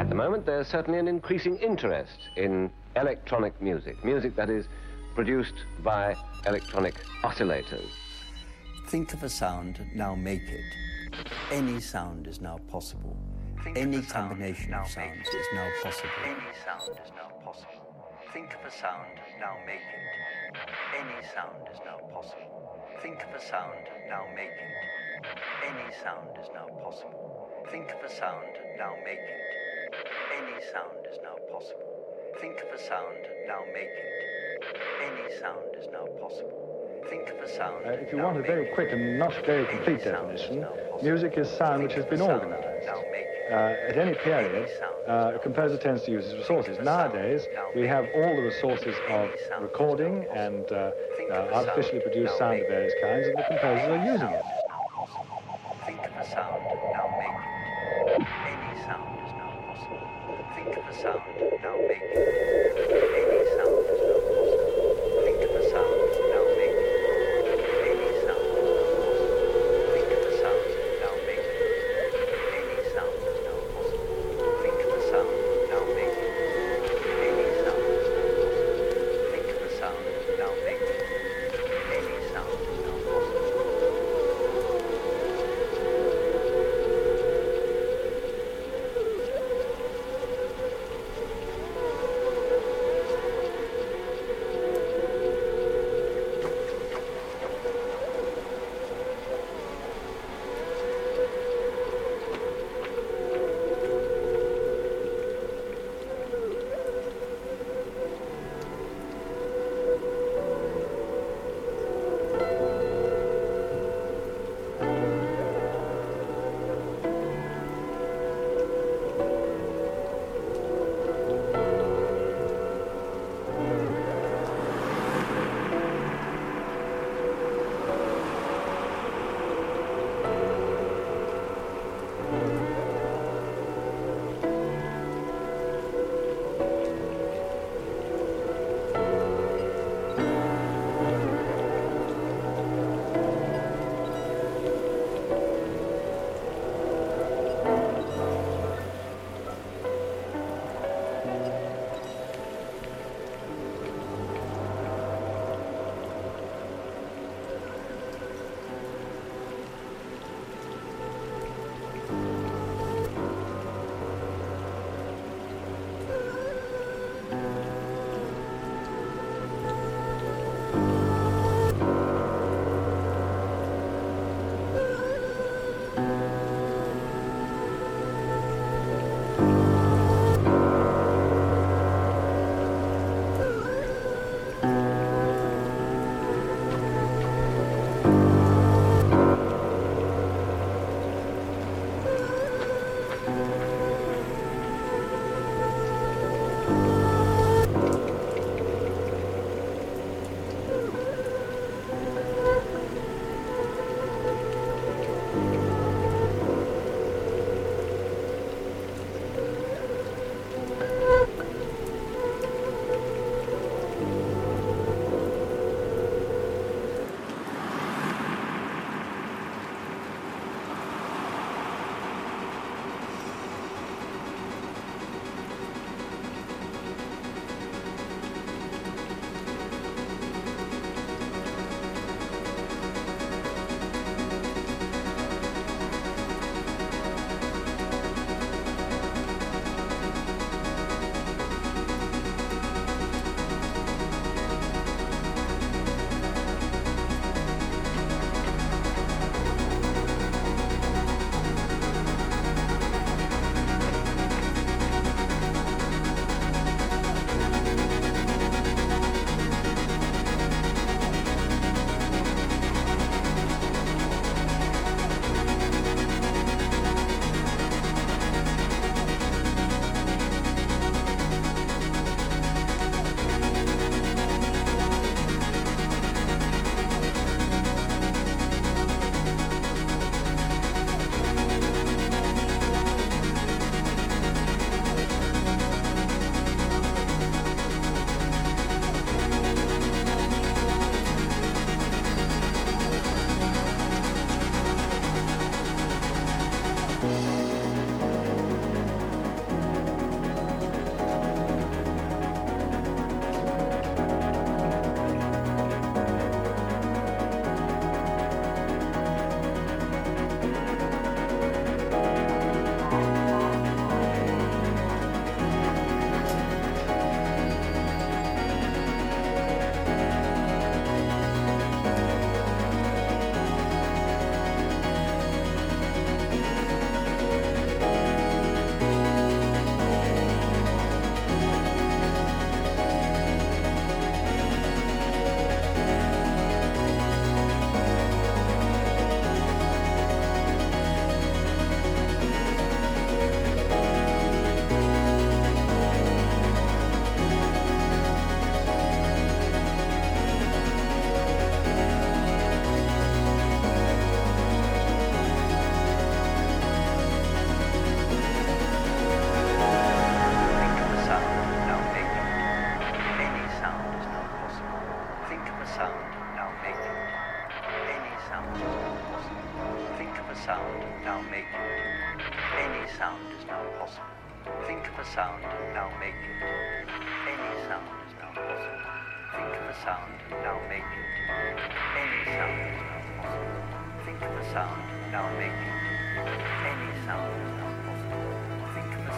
At the moment, there's certainly an increasing interest in electronic music, music that is produced by electronic oscillators. Think of a sound, now make it. Any sound is now possible. Think Any combination of sounds is now possible. Any sound is now possible. Think of a sound, now make it. Any sound is now possible. Think of a sound, now make it. Any sound is now possible. Think of a sound, now make it. Any sound is now possible. Think of a sound, now make it. Any sound is now possible. Think of a sound. Uh, if you want a very quick and not very complete definition, music is sound which has been organized uh, at any period, uh, a composer tends to use his resources. Nowadays, we have all the resources of recording and uh, uh, artificially produced sound of various kinds, and the composers are using it.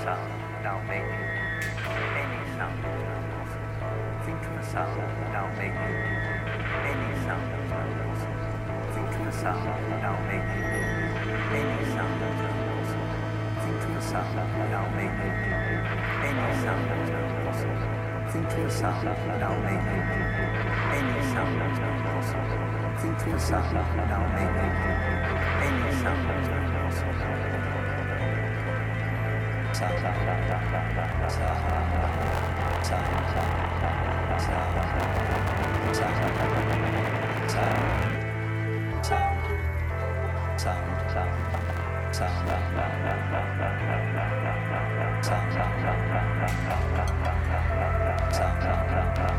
Sound, now make it. Any sound is now possible. Think of a sound, now make it. Any sound is now possible. Think of a sound, now make it. Any sound is now possible. Think of a sound, now make it. Any sound is now possible. Think of a sound, now make it. Any sound is now possible. Think of a sound, now make it. Any sound is now possible. sound